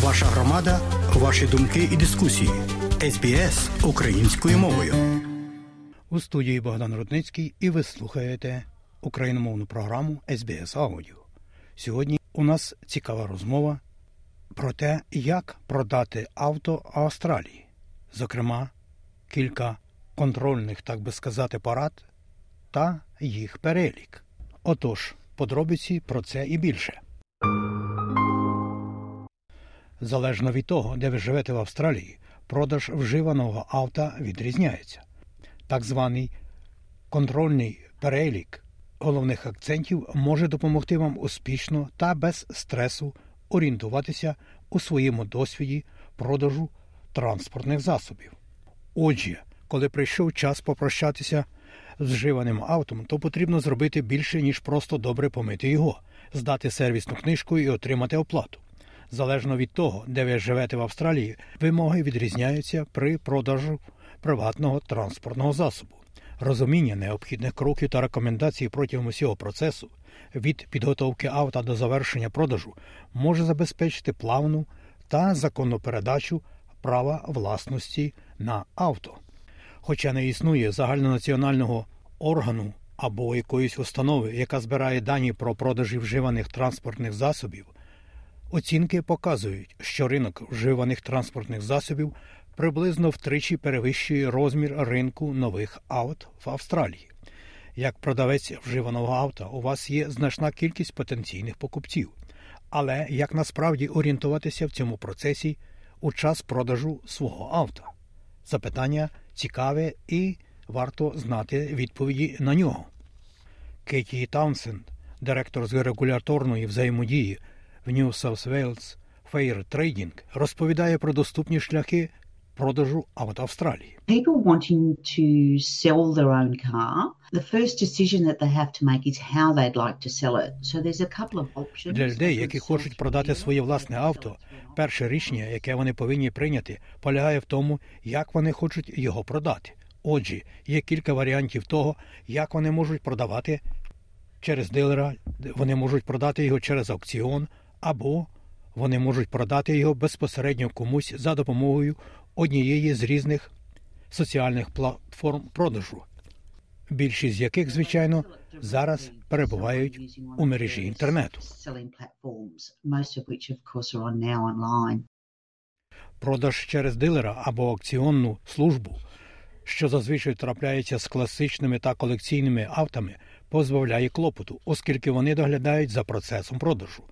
Ваша громада, ваші думки і дискусії. СБС українською мовою. У студії Богдан Рудницький і ви слухаєте україномовну програму СБС Аудіо. Сьогодні у нас цікава розмова про те, як продати авто Австралії, зокрема, кілька контрольних, так би сказати, порад та їх перелік. Отож, подробиці про це і більше. Залежно від того, де ви живете в Австралії, продаж вживаного авто відрізняється. Так званий контрольний перелік головних акцентів може допомогти вам успішно та без стресу орієнтуватися у своєму досвіді продажу транспортних засобів. Отже, коли прийшов час попрощатися з вживаним автом, то потрібно зробити більше, ніж просто добре помити його, здати сервісну книжку і отримати оплату. Залежно від того, де ви живете в Австралії, вимоги відрізняються при продажу приватного транспортного засобу. Розуміння необхідних кроків та рекомендацій протягом усього процесу від підготовки авто до завершення продажу може забезпечити плавну та законну передачу права власності на авто. Хоча не існує загальнонаціонального органу або якоїсь установи, яка збирає дані про продажі вживаних транспортних засобів, оцінки показують, що ринок вживаних транспортних засобів приблизно втричі перевищує розмір ринку нових авт в Австралії. Як продавець вживаного авто, у вас є значна кількість потенційних покупців, але як насправді орієнтуватися в цьому процесі у час продажу свого авто? Запитання цікаве і варто знати відповіді на нього. Кейті Таунсенд, директор з регуляторної взаємодії в New South Wales Fair Trading, розповідає про доступні шляхи продажу авто Австралії. People wanting to sell their own car, the first decision that they have to make is how they'd like to sell it. So there's a couple of options. Для людей, які хочуть продати своє власне авто, перше рішення, яке вони повинні прийняти, полягає в тому, як вони хочуть його продати. Отже, є кілька варіантів того, як вони можуть продавати через дилера, вони можуть продати його через аукціон, або вони можуть продати його безпосередньо комусь за допомогою однієї з різних соціальних платформ продажу, більшість з яких, звичайно, зараз перебувають у мережі інтернету. Продаж через дилера або аукціонну службу, що зазвичай трапляється з класичними та колекційними автами, позбавляє клопоту, оскільки вони доглядають за процесом продажу,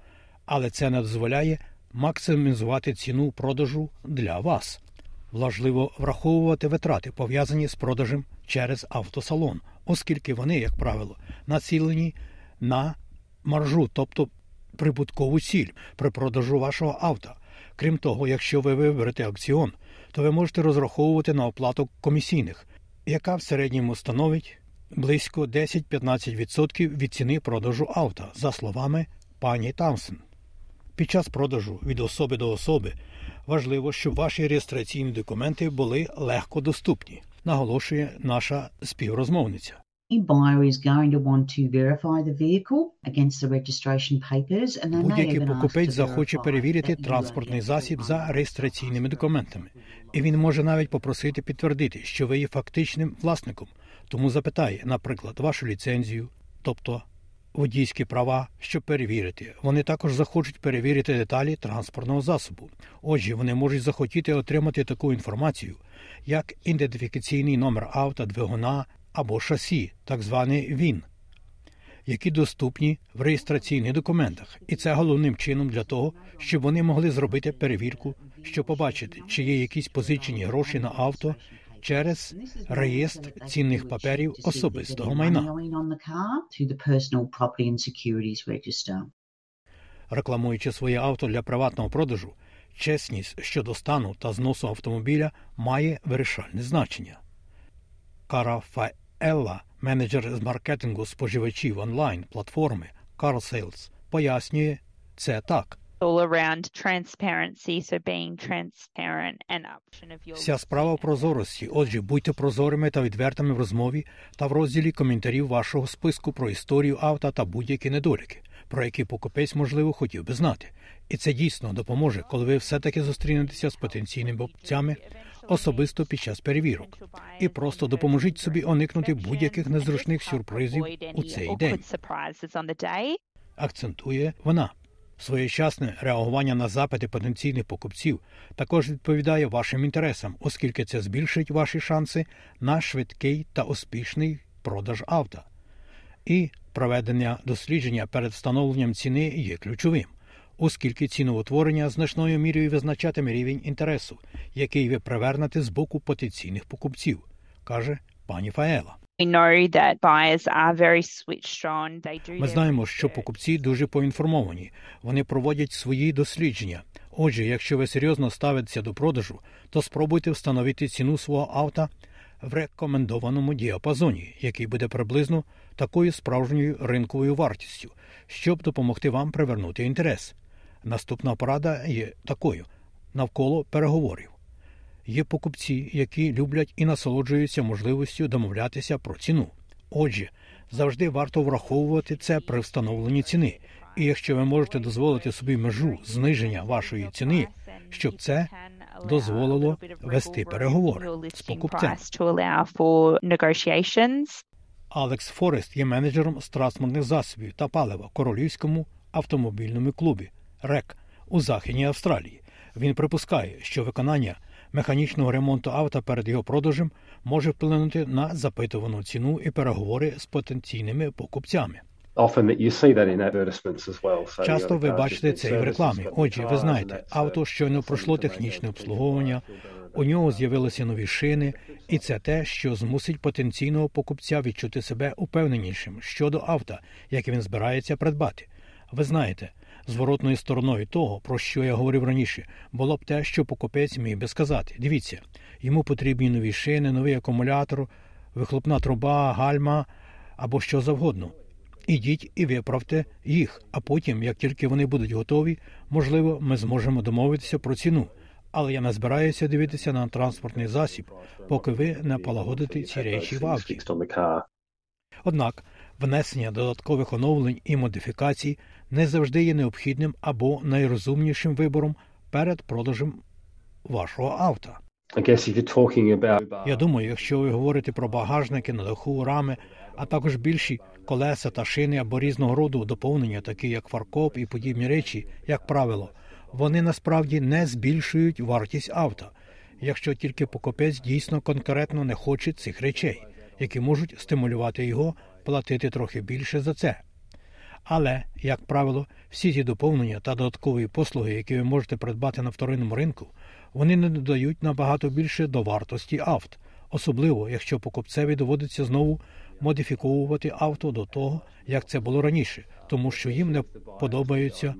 але це не дозволяє максимізувати ціну продажу для вас. Важливо враховувати витрати, пов'язані з продажем через автосалон, оскільки вони, як правило, націлені на маржу, тобто прибуткову ціль при продажу вашого авто. Крім того, якщо ви виберете акціон, то ви можете розраховувати на оплату комісійних, яка в середньому становить близько 10-15% від ціни продажу авто, за словами пані Таунсен. Під час продажу від особи до особи важливо, щоб ваші реєстраційні документи були легко доступні, наголошує наша співрозмовниця. Будь-який покупець захоче перевірити транспортний засіб за реєстраційними документами, і він може навіть попросити підтвердити, що ви є фактичним власником, тому запитає, наприклад, вашу ліцензію, тобто водійські права, щоб перевірити. Вони також захочуть перевірити деталі транспортного засобу. Отже, вони можуть захотіти отримати таку інформацію, як ідентифікаційний номер авто, двигуна або шасі, так званий ВІН, які доступні в реєстраційних документах, і це головним чином для того, щоб вони могли зробити перевірку, щоб побачити, чи є якісь позичені гроші на авто через реєстр цінних паперів особистого майна. Рекламуючи своє авто для приватного продажу, чесність щодо стану та зносу автомобіля має вирішальне значення. Кара Фаелла, менеджер з маркетингу споживачів онлайн платформи CarSales, пояснює це так. Вся справа в прозорості. Отже, будьте прозорими та відвертими в розмові та в розділі коментарів вашого списку про історію авто та будь-які недоліки, про які покупець, можливо, хотів би знати. І це дійсно допоможе, коли ви все-таки зустрінетеся з потенційними покупцями особисто під час перевірок. І просто допоможіть собі уникнути будь-яких незручних сюрпризів у цей день. Акцентує вона. Своєчасне реагування на запити потенційних покупців також відповідає вашим інтересам, оскільки це збільшить ваші шанси на швидкий та успішний продаж авто. І проведення дослідження перед встановленням ціни є ключовим, оскільки ціноутворення значною мірою визначатиме рівень інтересу, який ви привернете з боку потенційних покупців, каже пані Фаела. Ми знаємо, що покупці дуже поінформовані. Вони проводять свої дослідження. Отже, якщо ви серйозно ставитеся до продажу, то спробуйте встановити ціну свого авто в рекомендованому діапазоні, який буде приблизно такою справжньою ринковою вартістю, щоб допомогти вам привернути інтерес. Наступна порада є такою навколо переговорів. Є покупці, які люблять і насолоджуються можливістю домовлятися про ціну. Отже, завжди варто враховувати це при встановленні ціни. І якщо ви можете дозволити собі межу зниження вашої ціни, щоб це дозволило вести переговори з покупцем. Алекс Форест є менеджером з транспортних засобів та палива королівському автомобільному клубі РЕК у Західній Австралії. Він припускає, що виконання механічного ремонту авто перед його продажем може вплинути на запитувану ціну і переговори з потенційними покупцями. Часто ви бачите це і в рекламі. Отже, ви знаєте, авто щойно пройшло технічне обслуговування, у нього з'явилися нові шини, і це те, що змусить потенційного покупця відчути себе упевненішим щодо авто, яке він збирається придбати. Ви знаєте, зворотною стороною того, про що я говорив раніше, було б те, що покупець міг би сказати: дивіться, йому потрібні нові шини, новий акумулятор, вихлопна труба, гальма або що завгодно. Ідіть і виправте їх, а потім, як тільки вони будуть готові, можливо, ми зможемо домовитися про ціну. Але я не збираюся дивитися на транспортний засіб, поки ви не полагодите ці речі в авті. Однак внесення додаткових оновлень і модифікацій не завжди є необхідним або найрозумнішим вибором перед продажем вашого авто. Я думаю, якщо ви говорите про багажники на даху, рами, а також більші колеса та шини або різного роду доповнення, такі як фаркоп і подібні речі, як правило, вони насправді не збільшують вартість авто, якщо тільки покупець дійсно конкретно не хоче цих речей, які можуть стимулювати його платити трохи більше за це. Але, як правило, всі ці доповнення та додаткові послуги, які ви можете придбати на вторинному ринку, вони не додають набагато більше до вартості авт, особливо якщо покупцеві доводиться знову модифіковувати авто до того, як це було раніше, тому що їм не подобаються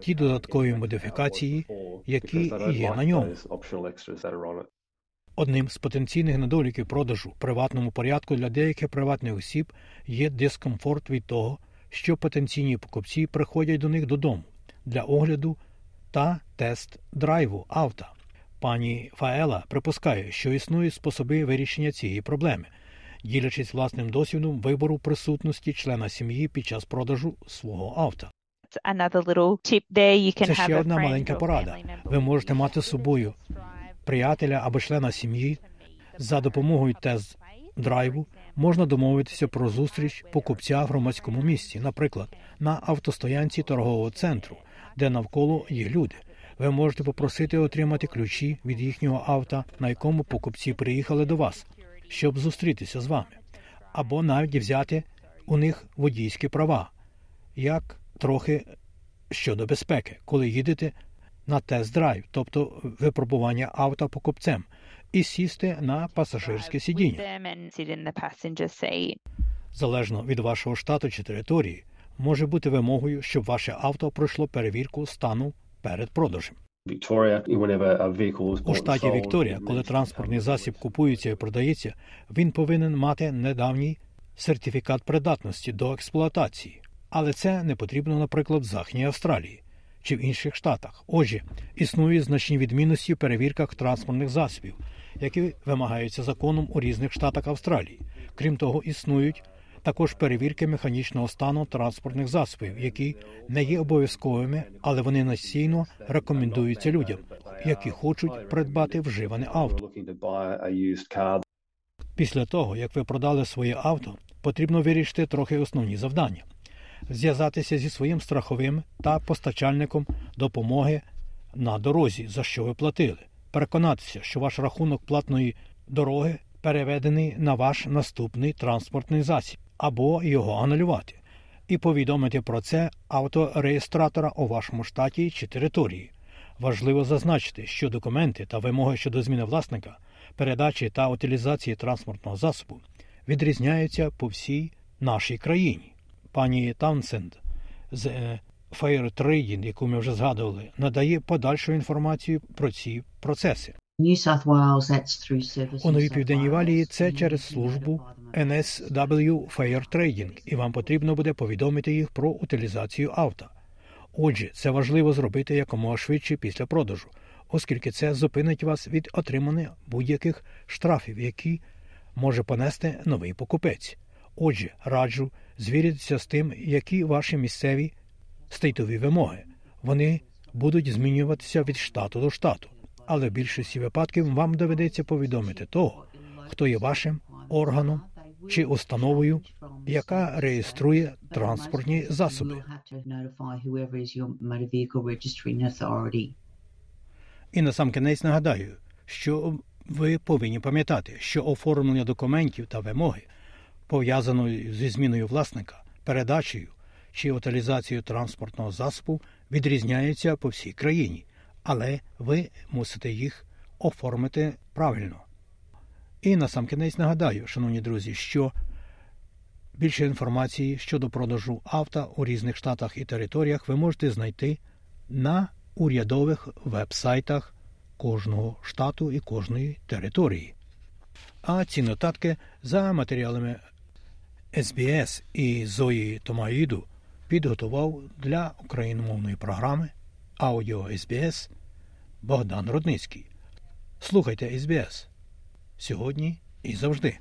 ті додаткові модифікації, які є на ньому. Одним з потенційних недоліків продажу в приватному порядку для деяких приватних осіб є дискомфорт від того, що потенційні покупці приходять до них додому для огляду та тест драйву авто. Пані Фаела припускає, що існують способи вирішення цієї проблеми, ділячись власним досвідом вибору присутності члена сім'ї під час продажу свого авто. Це ще одна маленька порада. Ви можете мати з собою приятеля або члена сім'ї за допомогою тест драйву можна домовитися про зустріч покупця в громадському місці, наприклад, на автостоянці торгового центру, де навколо є люди. Ви можете попросити отримати ключі від їхнього авто, на якому покупці приїхали до вас, щоб зустрітися з вами, або навіть взяти у них водійські права, як трохи щодо безпеки, коли їдете на тест-драйв, тобто випробування авто покупцем, і сісти на пасажирське сидіння. Залежно від вашого штату чи території, може бути вимогою, щоб ваше авто пройшло перевірку стану перед продажем. У штаті Вікторія, коли транспортний засіб купується і продається, він повинен мати недавній сертифікат придатності до експлуатації, але це не потрібно, наприклад, в Західній Австралії чи в інших штатах. Отже, існують значні відмінності в перевірках транспортних засобів, які вимагаються законом у різних штатах Австралії. Крім того, існують також перевірки механічного стану транспортних засобів, які не є обов'язковими, але вони настійно рекомендуються людям, які хочуть придбати вживане авто. Після того, як ви продали своє авто, потрібно вирішити трохи основні завдання: зв'язатися зі своїм страховим та постачальником допомоги на дорозі, за що ви платили, переконатися, що ваш рахунок платної дороги переведений на ваш наступний транспортний засіб, або його анулювати, і повідомити про це автореєстратора у вашому штаті чи території. Важливо зазначити, що документи та вимоги щодо зміни власника, передачі та утилізації транспортного засобу відрізняються по всій нашій країні. Пані Таунсенд з е, Fair Trading, яку ми вже згадували, надає подальшу інформацію про ці процеси. У Новій Південній Валії це через службу NSW Fair Trading, і вам потрібно буде повідомити їх про утилізацію авто. Отже, це важливо зробити якомога швидше після продажу, оскільки це зупинить вас від отримання будь-яких штрафів, які може понести новий покупець. Отже, раджу звіритися з тим, які ваші місцеві стейтові вимоги. Вони будуть змінюватися від штату до штату, але в більшості випадків вам доведеться повідомити того, хто є вашим органом чи установою, яка реєструє транспортні засоби. І на сам кінець нагадаю, що ви повинні пам'ятати, що оформлення документів та вимоги, пов'язаної зі зміною власника, передачею чи утилізацією транспортного засобу, відрізняється по всій країні, але ви мусите їх оформити правильно. І на сам кінець нагадаю, шановні друзі, що більше інформації щодо продажу авто у різних штатах і територіях ви можете знайти на урядових веб-сайтах кожного штату і кожної території. А ці нотатки за матеріалами СБС і Зої Томаїду підготував для україномовної програми Аудіо СБС Богдан Рудницький. Слухайте СБС сьогодні і завжди.